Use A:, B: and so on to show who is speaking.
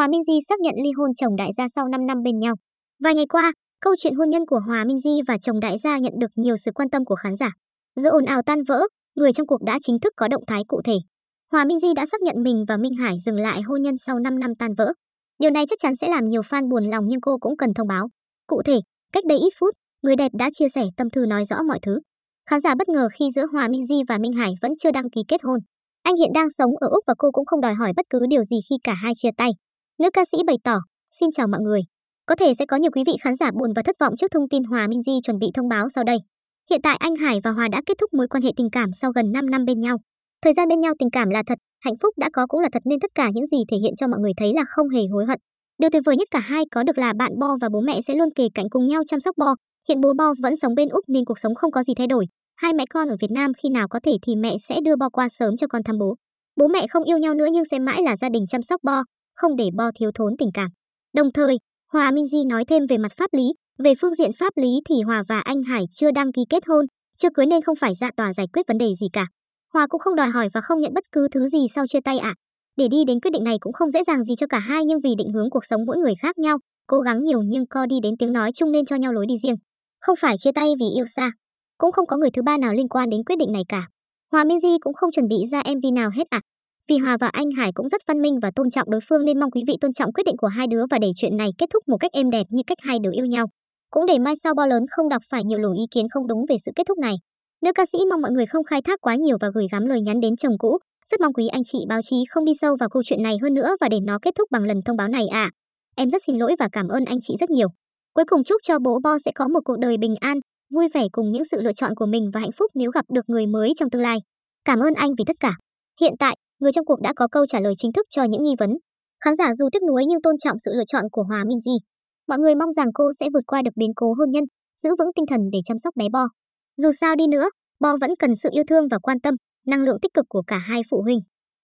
A: Hòa Minzy xác nhận ly hôn chồng đại gia sau 5 năm bên nhau. Vài ngày qua, câu chuyện hôn nhân của Hòa Minzy và chồng đại gia nhận được nhiều sự quan tâm của khán giả. Giữa ồn ào tan vỡ, người trong cuộc đã chính thức có động thái cụ thể. Hòa Minzy đã xác nhận mình và Minh Hải dừng lại hôn nhân sau 5 năm tan vỡ. Điều này chắc chắn sẽ làm nhiều fan buồn lòng nhưng cô cũng cần thông báo. Cụ thể, cách đây ít phút, người đẹp đã chia sẻ tâm thư nói rõ mọi thứ. Khán giả bất ngờ khi giữa Hòa Minzy và Minh Hải vẫn chưa đăng ký kết hôn. Anh hiện đang sống ở Úc và cô cũng không đòi hỏi bất cứ điều gì khi cả hai chia tay. Nữ ca sĩ bày tỏ, xin chào mọi người. Có thể sẽ có nhiều quý vị khán giả buồn và thất vọng trước thông tin Hòa Minzy chuẩn bị thông báo sau đây. Hiện tại anh Hải và Hòa đã kết thúc mối quan hệ tình cảm sau gần 5 năm bên nhau. Thời gian bên nhau tình cảm là thật, hạnh phúc đã có cũng là thật nên tất cả những gì thể hiện cho mọi người thấy là không hề hối hận. Điều tuyệt vời nhất cả hai có được là bạn Bo và bố mẹ sẽ luôn kề cạnh cùng nhau chăm sóc Bo. Hiện bố Bo vẫn sống bên Úc nên cuộc sống không có gì thay đổi. Hai mẹ con ở Việt Nam khi nào có thể thì mẹ sẽ đưa Bo qua sớm cho con thăm bố. Bố mẹ không yêu nhau nữa nhưng sẽ mãi là gia đình chăm sóc Bo, không để Bo thiếu thốn tình cảm. Đồng thời, Hòa Minzy nói thêm về mặt pháp lý, về phương diện pháp lý thì Hòa và anh Hải chưa đăng ký kết hôn, chưa cưới nên không phải ra tòa giải quyết vấn đề gì cả. Hòa cũng không đòi hỏi và không nhận bất cứ thứ gì sau chia tay ạ. À. Để đi đến quyết định này cũng không dễ dàng gì cho cả hai nhưng vì định hướng cuộc sống mỗi người khác nhau, cố gắng nhiều nhưng co đi đến tiếng nói chung nên cho nhau lối đi riêng. Không phải chia tay vì yêu xa, cũng không có người thứ ba nào liên quan đến quyết định này cả. Hòa Minzy cũng không chuẩn bị ra MV nào hết ạ. À. Vì Hòa và anh Hải cũng rất văn minh và tôn trọng đối phương nên mong quý vị tôn trọng quyết định của hai đứa và để chuyện này kết thúc một cách êm đẹp như cách hai đứa yêu nhau. Cũng để mai sau bao lớn không đọc phải nhiều luồng ý kiến không đúng về sự kết thúc này. Nữ ca sĩ mong mọi người không khai thác quá nhiều và gửi gắm lời nhắn đến chồng cũ. Rất mong quý anh chị báo chí không đi sâu vào câu chuyện này hơn nữa và để nó kết thúc bằng lần thông báo này ạ. À. Em rất xin lỗi và cảm ơn anh chị rất nhiều. Cuối cùng chúc cho bố Bo sẽ có một cuộc đời bình an, vui vẻ cùng những sự lựa chọn của mình và hạnh phúc nếu gặp được người mới trong tương lai. Cảm ơn anh vì tất cả. Hiện tại, người trong cuộc đã có câu trả lời chính thức cho những nghi vấn. Khán giả dù tiếc nuối nhưng tôn trọng sự lựa chọn của Hòa Di. Mọi người mong rằng cô sẽ vượt qua được biến cố hôn nhân, giữ vững tinh thần để chăm sóc bé Bo. Dù sao đi nữa, Bo vẫn cần sự yêu thương và quan tâm, năng lượng tích cực của cả hai phụ huynh.